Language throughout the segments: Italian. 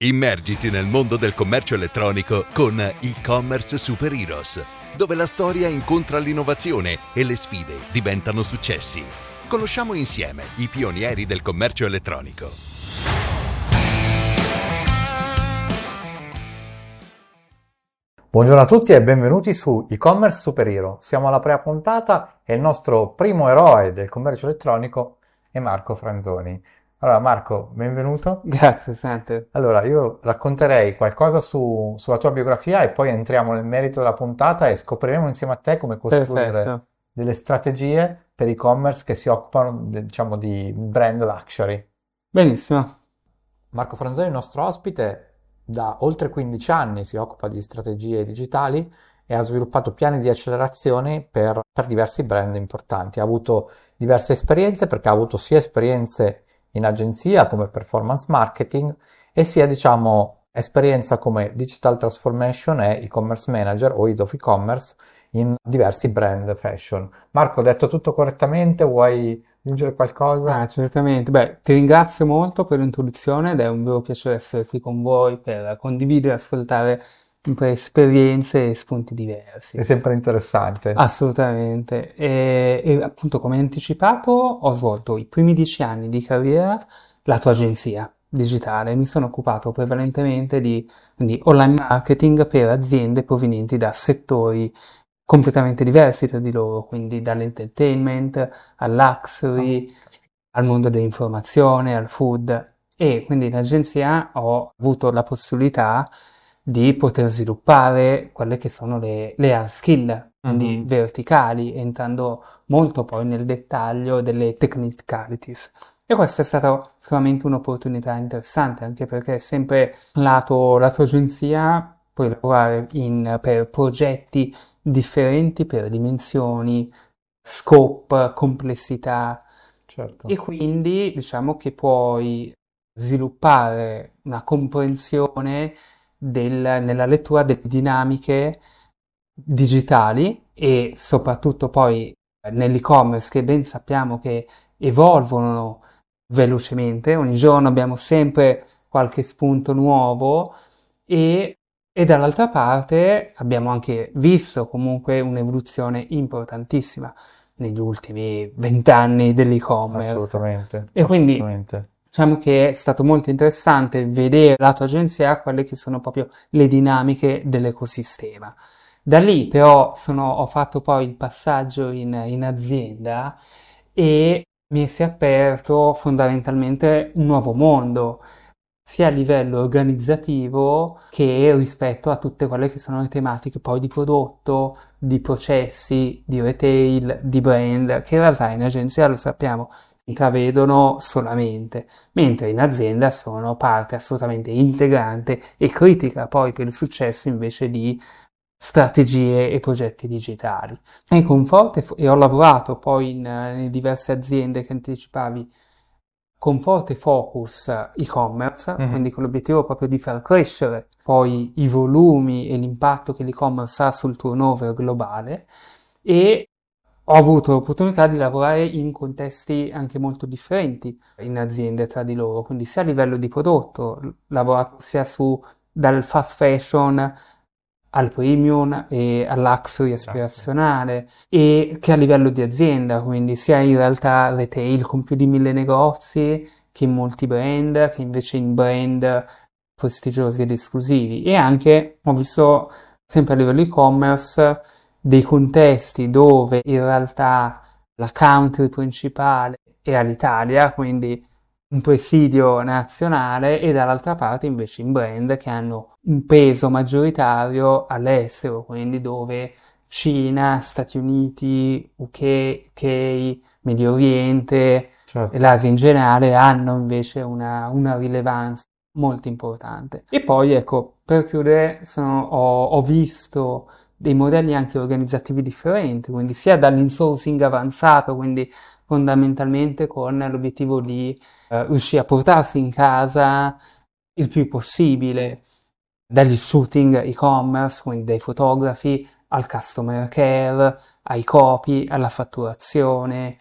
Immergiti nel mondo del commercio elettronico con e-commerce Super Heroes, dove la storia incontra l'innovazione e le sfide diventano successi. Conosciamo insieme i pionieri del commercio elettronico. Buongiorno a tutti e benvenuti su e-commerce Super. Siamo alla prima puntata e il nostro primo eroe del commercio elettronico è Marco Franzoni. Allora Marco, benvenuto. Grazie, Sante. Allora, io racconterei qualcosa su, sulla tua biografia e poi entriamo nel merito della puntata e scopriremo insieme a te come costruire Perfetto. delle strategie per e-commerce che si occupano, diciamo, di brand luxury. Benissimo. Marco Franzoni, il nostro ospite, da oltre 15 anni si occupa di strategie digitali e ha sviluppato piani di accelerazione per, per diversi brand importanti. Ha avuto diverse esperienze perché ha avuto sia esperienze in agenzia come performance marketing e sia, diciamo, esperienza come digital transformation e e-commerce manager o head of e-commerce in diversi brand fashion. Marco, ho detto tutto correttamente? Vuoi aggiungere qualcosa? Ah, certamente. Beh, ti ringrazio molto per l'introduzione ed è un vero piacere essere qui con voi per condividere e ascoltare sempre esperienze e spunti diversi. È sempre interessante. Assolutamente. E, e appunto, come anticipato, ho svolto i primi dieci anni di carriera la tua agenzia digitale. Mi sono occupato prevalentemente di, quindi, online marketing per aziende provenienti da settori completamente diversi tra di loro, quindi dall'entertainment al luxury, al mondo dell'informazione, al food. E quindi in agenzia ho avuto la possibilità di poter sviluppare quelle che sono le, le hard skill, quindi Mhm. verticali, entrando molto poi nel dettaglio delle technicalities. E questa è stata sicuramente un'opportunità interessante, anche perché sempre lato, lato agenzia puoi lavorare in- per progetti differenti per dimensioni, scope, complessità, Certo. e quindi diciamo che puoi sviluppare una comprensione del- nella lettura delle dinamiche digitali e soprattutto poi eh, nell'e-commerce che ben sappiamo che evolvono velocemente, ogni giorno abbiamo sempre qualche spunto nuovo e, e dall'altra parte abbiamo anche visto comunque un'evoluzione importantissima negli ultimi vent'anni dell'e-commerce. Assolutamente. E quindi- assolutamente. Diciamo che è stato molto interessante vedere lato agenzia quelle che sono proprio le dinamiche dell'ecosistema. Da lì però sono- ho fatto poi il passaggio in, in azienda e mi si è aperto fondamentalmente un nuovo mondo, sia a livello organizzativo che rispetto a tutte quelle che sono le tematiche poi di prodotto, di processi, di retail, di brand, che in realtà in agenzia lo sappiamo intravedono solamente, mentre in azienda sono parte assolutamente integrante e critica poi per il successo invece di strategie e progetti digitali. E con forte, fo- e ho lavorato poi in, eh, in diverse aziende che anticipavi con forte focus e-commerce, Mhm. quindi con l'obiettivo proprio di far crescere poi i volumi e l'impatto che l'e-commerce ha sul turnover globale e ho avuto l'opportunità di lavorare in contesti anche molto differenti in aziende tra di loro, quindi sia a livello di prodotto, lavorato sia su dal fast fashion al premium e al luxury aspirazionale e che a livello di azienda, quindi sia in realtà retail con più di mille negozi che in molti brand, che invece in brand prestigiosi ed esclusivi. E anche ho visto sempre a livello e-commerce dei contesti dove in realtà la country principale era l'Italia, quindi un presidio nazionale, e dall'altra parte invece in brand che hanno un peso maggioritario all'estero, quindi dove Cina, Stati Uniti, UK, UK, Medio Oriente Certo. e l'Asia in generale hanno invece una, una rilevanza molto importante. E poi, ecco, per chiudere, sono- ho, ho visto dei modelli anche organizzativi differenti, quindi sia dall'insourcing avanzato, quindi fondamentalmente con l'obiettivo di eh, riuscire a portarsi in casa il più possibile, dagli shooting e-commerce, quindi dai fotografi, al customer care, ai copy, alla fatturazione,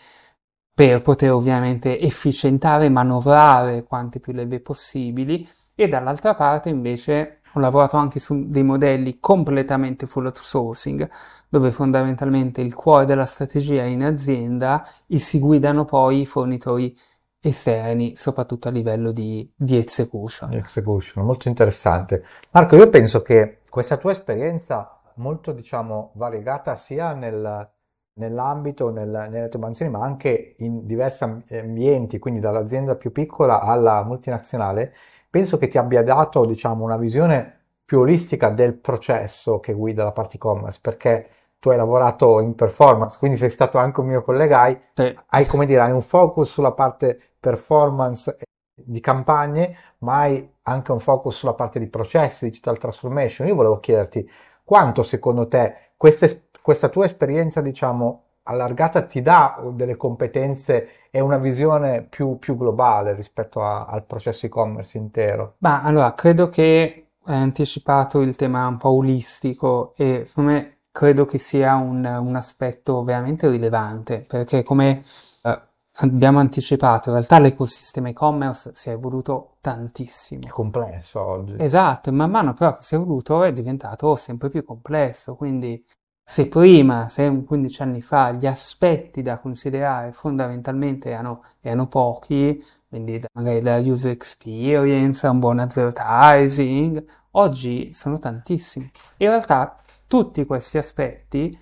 per poter ovviamente efficientare e manovrare quante più leve possibili. E dall'altra parte invece ho lavorato anche su dei modelli completamente full outsourcing, dove fondamentalmente il cuore della strategia è in azienda e si guidano poi i fornitori esterni, soprattutto a livello di, di execution. Execution, molto interessante. Marco, io penso che questa tua esperienza molto, diciamo, variegata sia nel, nell'ambito, nel, nelle tue mansioni, ma anche in diversi ambienti, quindi dall'azienda più piccola alla multinazionale, penso che ti abbia dato, diciamo, una visione più olistica del processo che guida la parte e-commerce, perché tu hai lavorato in performance, quindi sei stato anche un mio collega, hai, sì. hai come dire, hai un focus sulla parte performance di campagne, ma hai anche un focus sulla parte di processi, digital transformation. Io volevo chiederti quanto secondo te questa, questa tua esperienza, diciamo, allargata ti dà delle competenze e una visione più, più globale rispetto a, al processo e-commerce intero? Ma allora, credo che hai anticipato il tema un po' olistico e secondo me credo che sia un, un aspetto veramente rilevante perché come eh, abbiamo anticipato, in realtà l'ecosistema e-commerce si è evoluto tantissimo. È complesso oggi. Esatto, man mano però che si è evoluto è diventato sempre più complesso, quindi se prima, se 15 anni fa, gli aspetti da considerare fondamentalmente erano, erano pochi, quindi magari la user experience, un buon advertising, oggi sono tantissimi. In realtà tutti questi aspetti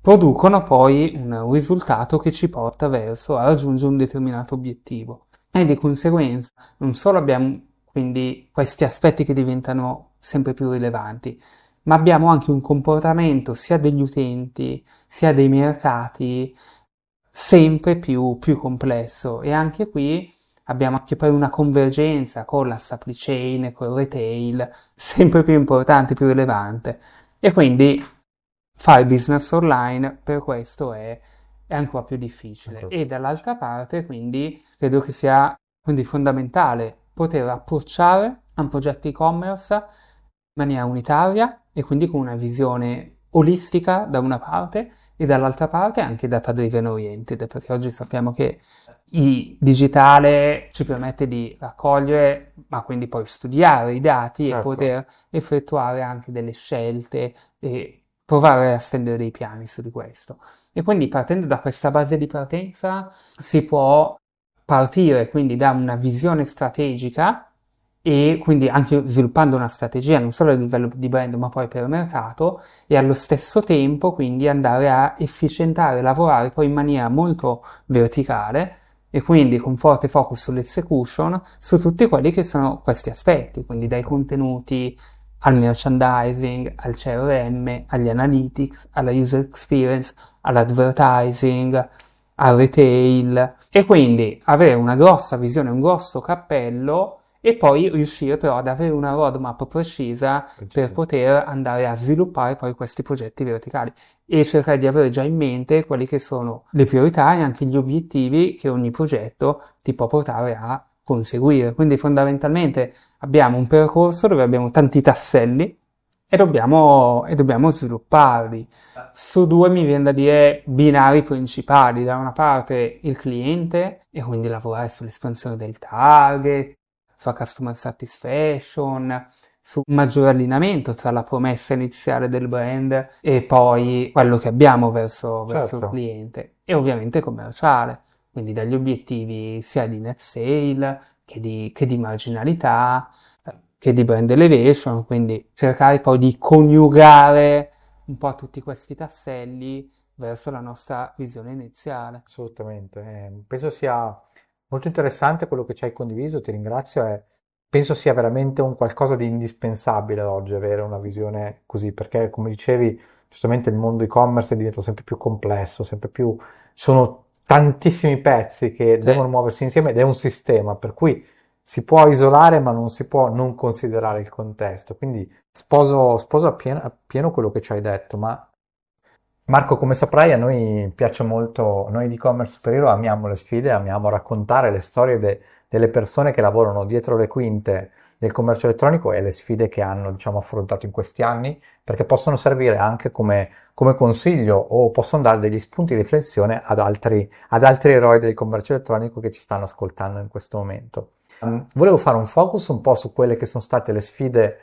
producono poi un risultato che ci porta verso a raggiungere un determinato obiettivo. E di conseguenza non solo abbiamo quindi questi aspetti che diventano sempre più rilevanti, ma abbiamo anche un comportamento sia degli utenti sia dei mercati sempre più, più complesso. E anche qui abbiamo anche poi una convergenza con la supply chain con il retail sempre più importante, più rilevante. E quindi fare business online per questo è, è ancora più difficile. E dall'altra parte quindi credo che sia quindi fondamentale poter approcciare a un progetto e-commerce in maniera unitaria e quindi con una visione olistica da una parte e dall'altra parte anche data driven oriented, perché oggi sappiamo che il digitale ci permette di raccogliere, ma quindi poi studiare i dati certo. e poter effettuare anche delle scelte e provare a stendere dei piani su di questo. E quindi partendo da questa base di partenza si può partire quindi da una visione strategica e quindi anche sviluppando una strategia non solo a livello di brand ma poi per mercato e allo stesso tempo quindi andare a efficientare, lavorare poi in maniera molto verticale e quindi con forte focus sull'execution su tutti quelli che sono questi aspetti, quindi dai contenuti al merchandising, al CRM, agli analytics, alla user experience, all'advertising, al retail. E quindi avere una grossa visione, un grosso cappello e poi riuscire però ad avere una roadmap precisa per poter andare a sviluppare poi questi progetti verticali e cercare di avere già in mente quelle che sono le priorità e anche gli obiettivi che ogni progetto ti può portare a conseguire. Quindi fondamentalmente abbiamo un percorso dove abbiamo tanti tasselli e dobbiamo, e dobbiamo svilupparli. Su due mi viene da dire binari principali, da una parte il cliente e quindi lavorare sull'espansione del target, sulla customer satisfaction, su un maggiore allineamento tra la promessa iniziale del brand e poi quello che abbiamo verso, verso certo. il cliente e ovviamente commerciale, quindi dagli obiettivi sia di net sale che di, che di marginalità, che di brand elevation, quindi cercare poi di coniugare un po' tutti questi tasselli verso la nostra visione iniziale. Assolutamente, eh, penso sia Molto interessante quello che ci hai condiviso, ti ringrazio e penso sia veramente un qualcosa di indispensabile oggi avere una visione così, perché come dicevi, giustamente il mondo e-commerce diventa sempre più complesso, sempre più sono tantissimi pezzi che sì. devono muoversi insieme ed è un sistema, per cui si può isolare ma non si può non considerare il contesto. Quindi sposo, sposo appieno, appieno quello che ci hai detto, ma Marco, come saprai, a noi piace molto, noi di e-commerce superiore amiamo le sfide, amiamo raccontare le storie de- delle persone che lavorano dietro le quinte del commercio elettronico e le sfide che hanno, diciamo, affrontato in questi anni, perché possono servire anche come, come consiglio o possono dare degli spunti di riflessione ad altri, ad altri eroi del commercio elettronico che ci stanno ascoltando in questo momento. mm, volevo fare un focus un po' su quelle che sono state le sfide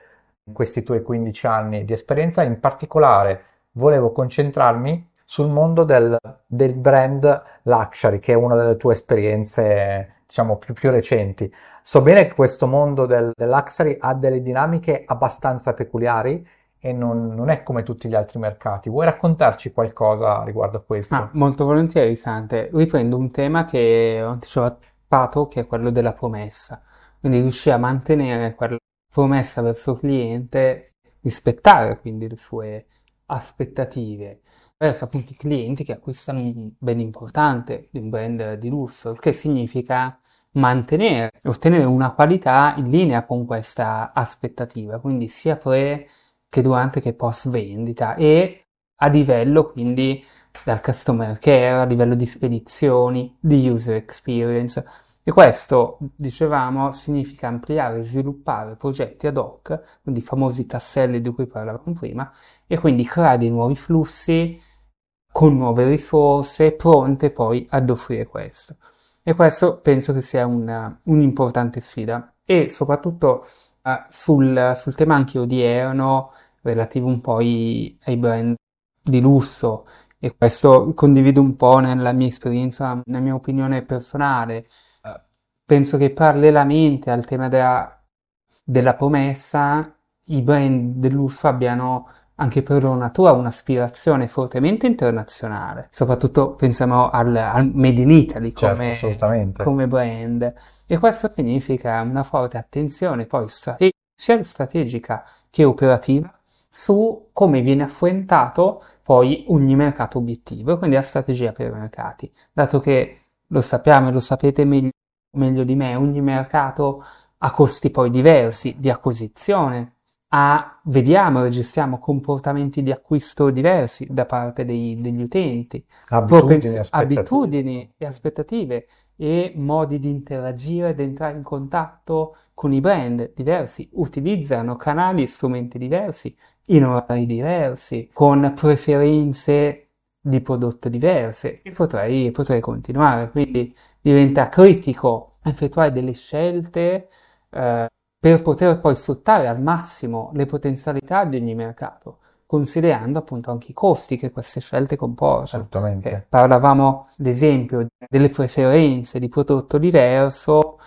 in questi tuoi 15 anni di esperienza, in particolare volevo concentrarmi sul mondo del, del brand luxury, che è una delle tue esperienze diciamo più, più recenti. So bene che questo mondo del, del luxury ha delle dinamiche abbastanza peculiari e non, non, è come tutti gli altri mercati. Vuoi raccontarci qualcosa riguardo a questo? Ah, molto volentieri, Sante. Riprendo un tema che ho anticipato, che è quello della promessa. Quindi riuscire a mantenere quella promessa verso il cliente, rispettare quindi le sue aspettative verso appunto i clienti che acquistano un bene importante un brand di lusso, che significa mantenere e ottenere una qualità in linea con questa aspettativa, quindi sia pre che durante che post vendita e a livello quindi dal customer care, a livello di spedizioni, di user experience. E questo, dicevamo, significa ampliare e sviluppare progetti ad hoc, quindi i famosi tasselli di cui parlavamo prima, e quindi creare dei nuovi flussi con nuove risorse pronte poi ad offrire questo. E questo penso che sia una, un'importante sfida e soprattutto uh, sul, sul, tema anche odierno relativo un po' ai, ai brand di lusso e questo condivido un po' nella mia esperienza, nella mia opinione personale. Uh, penso che parallelamente al tema della, della promessa i brand del lusso abbiano anche per loro natura un'aspirazione fortemente internazionale, soprattutto pensiamo al, al Made in Italy come, certo, come, brand. E questo significa una forte attenzione poi strate- sia strategica che operativa su come viene affrontato poi ogni mercato obiettivo e quindi la strategia per i mercati, dato che lo sappiamo e lo sapete meglio, meglio di me, ogni mercato ha costi poi diversi di acquisizione, a, vediamo, registriamo comportamenti di acquisto diversi da parte dei, degli utenti, abitudini, aspettative. abitudini e aspettative e modi di interagire ed entrare in contatto con i brand diversi, utilizzano canali e strumenti diversi, in orari diversi, con preferenze di prodotto diverse e potrei, potrei continuare, quindi diventa critico effettuare delle scelte eh, per poter poi sfruttare al massimo le potenzialità di ogni mercato, considerando appunto anche i costi che queste scelte comportano. Assolutamente. Eh, parlavamo, ad esempio, delle preferenze di prodotto diverso,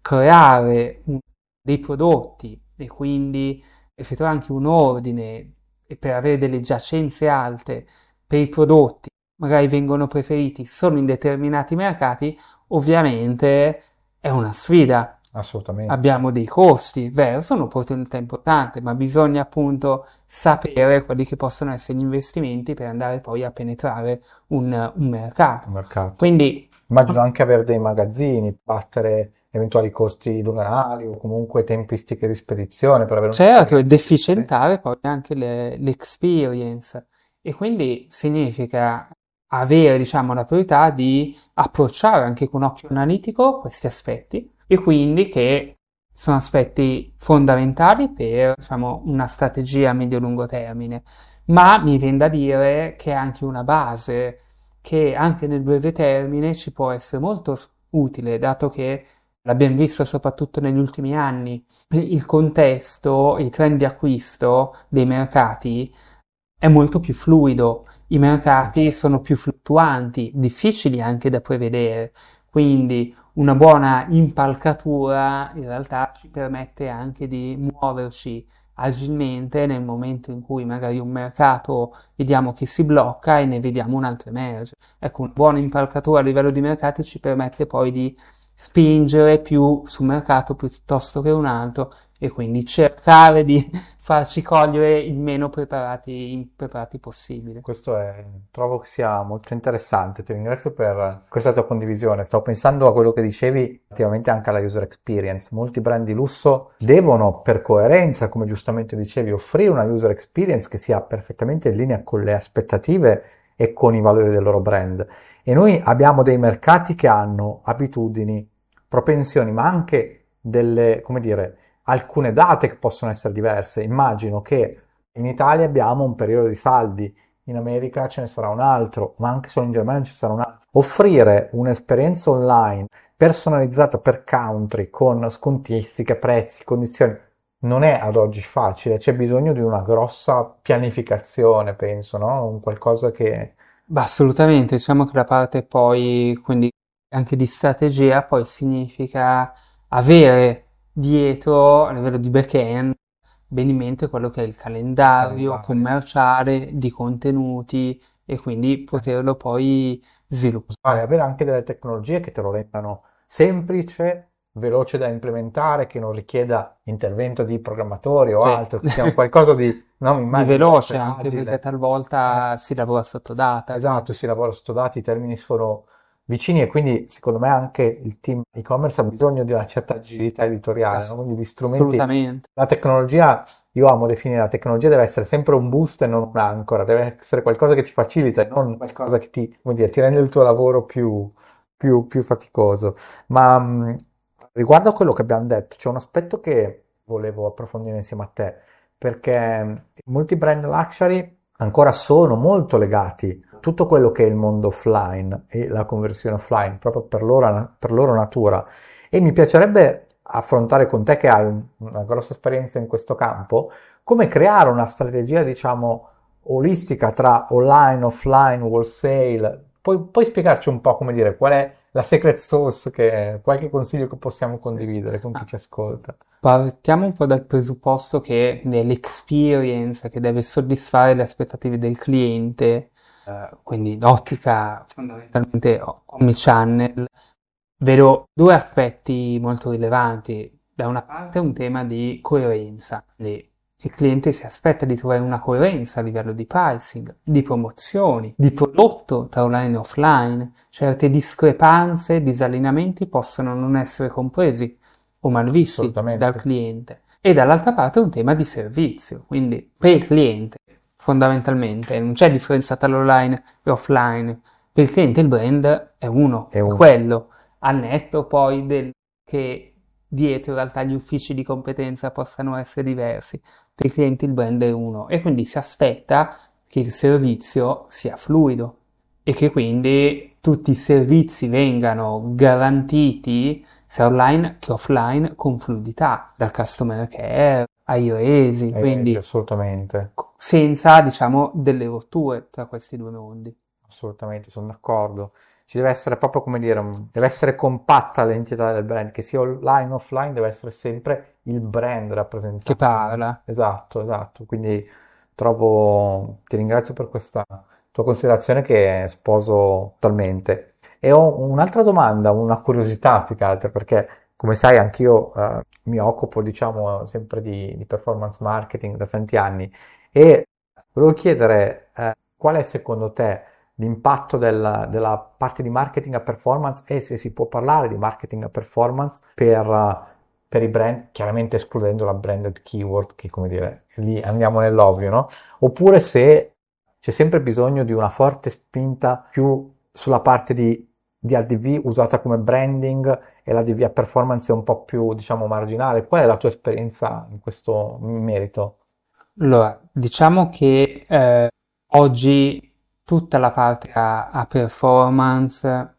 creare un, dei prodotti e quindi effettuare anche un ordine per avere delle giacenze alte per i prodotti magari vengono preferiti solo in determinati mercati, ovviamente è una sfida Assolutamente. Abbiamo dei costi, vero, sono un'opportunità importante, ma bisogna appunto sapere quelli che possono essere gli investimenti per andare poi a penetrare un, un mercato. Un mercato. Quindi, Immagino anche avere dei magazzini, battere eventuali costi doganali o comunque tempistiche di spedizione per avere un Certo, ed efficientare poi anche le, l'experience. E quindi significa avere, diciamo, la priorità di approcciare anche con occhio analitico questi aspetti e quindi che sono aspetti fondamentali per diciamo, una strategia a medio-lungo termine, ma mi viene da dire che è anche una base che anche nel breve termine ci può essere molto utile, dato che l'abbiamo visto soprattutto negli ultimi anni, il contesto, i trend di acquisto dei mercati è molto più fluido, i mercati sono più fluttuanti, difficili anche da prevedere, quindi una buona impalcatura in realtà ci permette anche di muoverci agilmente nel momento in cui magari un mercato vediamo che si blocca e ne vediamo un altro emerge. Ecco, una buona impalcatura a livello di mercati ci permette poi di spingere più sul mercato piuttosto che un altro e quindi cercare di farci cogliere il meno preparati, preparati possibile. Questo è, trovo che sia molto interessante, ti ringrazio per questa tua condivisione. Stavo pensando a quello che dicevi relativamente anche alla user experience. Molti brand di lusso devono, per coerenza, come giustamente dicevi, offrire una user experience che sia perfettamente in linea con le aspettative e con i valori del loro brand. E noi abbiamo dei mercati che hanno abitudini, propensioni, ma anche delle, come dire, alcune date che possono essere diverse. Immagino che in Italia abbiamo un periodo di saldi in America ce ne sarà un altro, ma anche solo in Germania ce ne sarà un altro. Offrire un'esperienza online personalizzata per country con scontistiche, prezzi, condizioni non è ad oggi facile, c'è bisogno di una grossa pianificazione, penso, no? Un qualcosa che... Beh, assolutamente, diciamo che la parte poi, quindi anche di strategia, poi significa avere dietro, a livello di back-end, bene in mente quello che è il calendario commerciale di contenuti e quindi poterlo poi sviluppare. Avere anche delle tecnologie che te lo rendano semplice veloce da implementare, che non richieda intervento di programmatori o sì. altro, che sia qualcosa di, no, di veloce anche agile. perché talvolta eh. si lavora sotto data. Esatto, si lavora sotto data, i termini sono vicini e quindi secondo me anche il team e-commerce ha bisogno di una certa agilità editoriale, no? quindi di strumenti. La tecnologia, io amo definire la tecnologia deve essere sempre un boost e non un'ancora, deve essere qualcosa che ti facilita e non qualcosa che ti, dire, ti rende il tuo lavoro più, più, più faticoso. Ma Riguardo a quello che abbiamo detto, c'è un aspetto che volevo approfondire insieme a te, perché molti brand luxury ancora sono molto legati a tutto quello che è il mondo offline e la conversione offline, proprio per loro, per loro natura. E mi piacerebbe affrontare con te, che hai un, una grossa esperienza in questo campo, come creare una strategia, diciamo, olistica tra online, offline, wholesale. Puoi, puoi spiegarci un po' come dire qual è la secret sauce, che è qualche consiglio che possiamo condividere con chi ah. ci ascolta. Partiamo un po' dal presupposto che nell'experience che deve soddisfare le aspettative del cliente, eh, quindi l'ottica fondamentalmente omnichannel, vedo due aspetti molto rilevanti. Da una parte un tema di coerenza, quindi il cliente si aspetta di trovare una coerenza a livello di pricing, di promozioni, di prodotto tra online e offline. Certe discrepanze, disallineamenti possono non essere compresi o malvisti dal cliente. E dall'altra parte un tema di servizio, quindi per il cliente fondamentalmente non c'è differenza tra l'online e offline. Per il cliente il brand è uno, è uno. quello, al netto poi del che dietro in realtà gli uffici di competenza possano essere diversi per i clienti il brand è uno e quindi si aspetta che il servizio sia fluido e che quindi tutti i servizi vengano garantiti sia online che offline con fluidità, dal customer care ai resi, eh, quindi assolutamente. senza diciamo delle rotture tra questi due mondi. Assolutamente, sono d'accordo. Ci deve essere proprio come dire, deve essere compatta l'entità del brand, che sia online o offline, deve essere sempre il brand rappresentato. Che parla. Esatto, esatto. Quindi trovo, ti ringrazio per questa tua considerazione che sposo totalmente. E ho un'altra domanda, una curiosità più che altro, perché come sai anch'io eh, mi occupo, diciamo, sempre di, di, performance marketing da tanti anni e volevo chiedere eh, qual è secondo te l'impatto della, della parte di marketing a performance e se si può parlare di marketing a performance per per i brand, chiaramente escludendo la branded keyword, che come dire, lì andiamo nell'ovvio, no? Oppure se c'è sempre bisogno di una forte spinta più sulla parte di, di ADV usata come branding e la DV a performance è un po' più, diciamo, marginale. Qual è la tua esperienza in questo merito? Allora, diciamo che eh, oggi tutta la parte a, a performance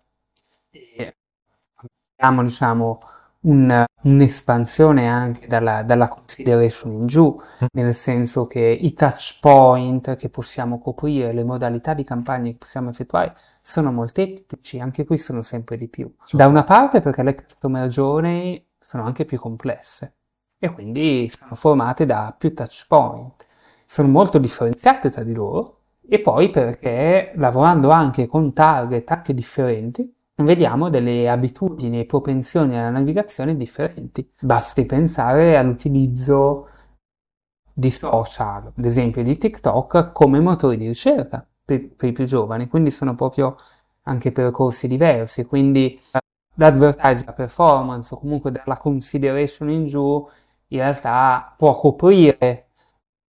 abbiamo, diciamo, un, un'espansione anche dalla, dalla, consideration in giù, nel senso che i touch point che possiamo coprire, le modalità di campagna che possiamo effettuare sono molteplici, anche qui sono sempre di più. Da una parte perché le customer journey sono anche più complesse e quindi sono formate da più touch point, sono molto differenziate tra di loro e poi perché lavorando anche con target anche differenti vediamo delle abitudini e propensioni alla navigazione differenti. Basti pensare all'utilizzo di social, ad esempio di TikTok, come motori di ricerca per, per i più giovani, quindi sono proprio anche percorsi diversi, quindi eh, l'advertising performance o comunque dalla consideration in giù in realtà può coprire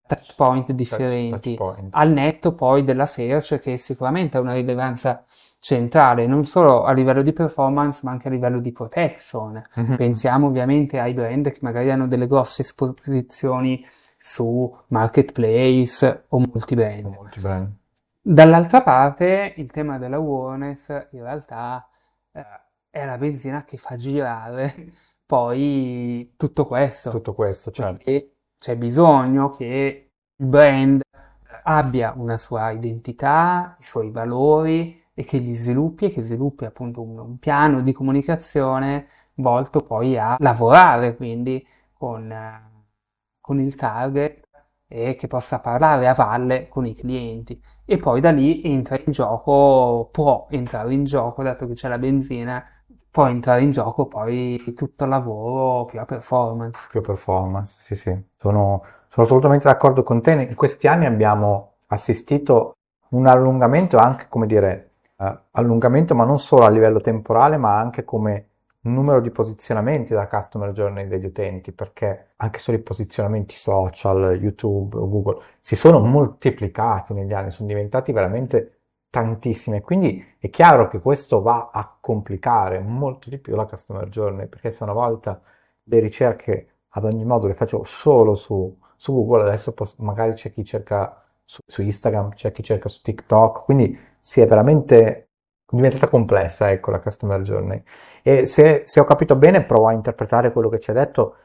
touch point differenti, touch point. al netto poi della search che sicuramente ha una rilevanza centrale, non solo a livello di performance ma anche a livello di protection. Mm-hmm. Pensiamo ovviamente ai brand che magari hanno delle grosse esposizioni su marketplace o multi-brand. Multi-brand. Dall'altra parte, il tema della awareness in realtà eh, è la benzina che fa girare poi tutto questo. Tutto questo, certo. Perché c'è bisogno che il brand abbia una sua identità, i suoi valori e che li sviluppi e che sviluppi appunto un, un piano di comunicazione volto poi a lavorare quindi con, con il target e che possa parlare a valle con i clienti. E poi da lì entra in gioco, può entrare in gioco, dato che c'è la benzina, può entrare in gioco poi tutto il lavoro più a performance. Più performance, sì sì, sono, sono assolutamente d'accordo con te. In questi anni abbiamo assistito un allungamento anche, come dire, eh, allungamento ma non solo a livello temporale ma anche come numero di posizionamenti da customer journey degli utenti, perché anche solo i posizionamenti social, YouTube, Google, si sono moltiplicati negli anni, sono diventati veramente tantissimi. Quindi è chiaro che questo va a complicare molto di più la customer journey, perché se una volta le ricerche ad ogni modo le facevo solo su, su Google, adesso posso, magari c'è chi cerca su, su Instagram, c'è chi cerca su TikTok, quindi si è veramente diventata complessa, ecco, la customer journey. E se, se, ho capito bene, provo a interpretare quello che ci hai detto,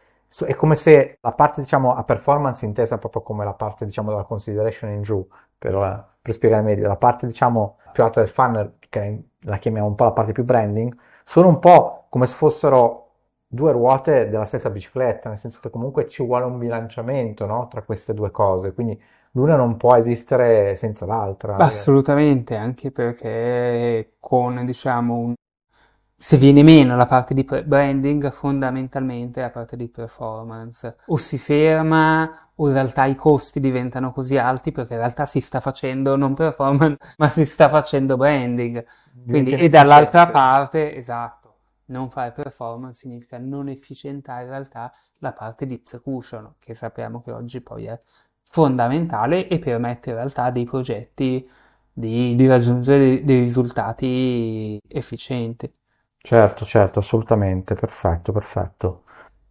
è come se la parte, diciamo, a performance intesa proprio come la parte, diciamo, della consideration in giù, per, per spiegare meglio, la parte, diciamo, più alta del funnel, che la chiamiamo un po' la parte più branding, sono un po' come se fossero due ruote della stessa bicicletta, nel senso che comunque ci vuole un bilanciamento, no? Tra queste due cose, quindi l'una non può esistere senza l'altra. Assolutamente, anche perché con, diciamo, un... se viene meno la parte di branding, fondamentalmente la parte di performance o si ferma o in realtà i costi diventano così alti perché in realtà si sta facendo non performance, ma si sta facendo branding. Quindi, e dall'altra parte, esatto non fare performance significa non efficientare in realtà la parte di execution, che sappiamo che oggi poi è fondamentale e permette in realtà dei progetti di, di raggiungere dei risultati efficienti. Certo, certo, assolutamente, perfetto, perfetto.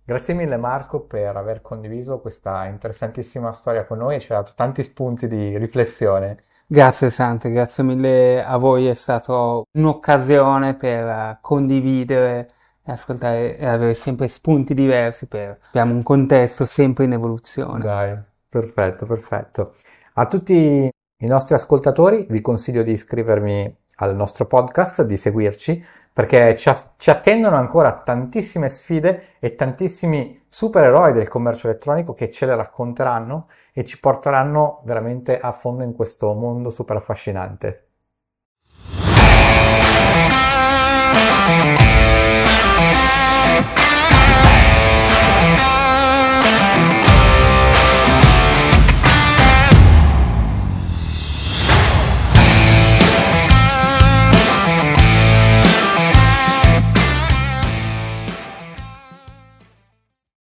Grazie mille Marco per aver condiviso questa interessantissima storia con noi e ci ha dato tanti spunti di riflessione. Grazie Sante, grazie mille a voi, è stata un'occasione per condividere e ascoltare e avere sempre spunti diversi per abbiamo un contesto sempre in evoluzione. Dai. Perfetto, perfetto. A tutti i nostri ascoltatori vi consiglio di iscrivermi al nostro podcast di seguirci perché ci, a- ci attendono ancora tantissime sfide e tantissimi supereroi del commercio elettronico che ce le racconteranno e ci porteranno veramente a fondo in questo mondo super affascinante.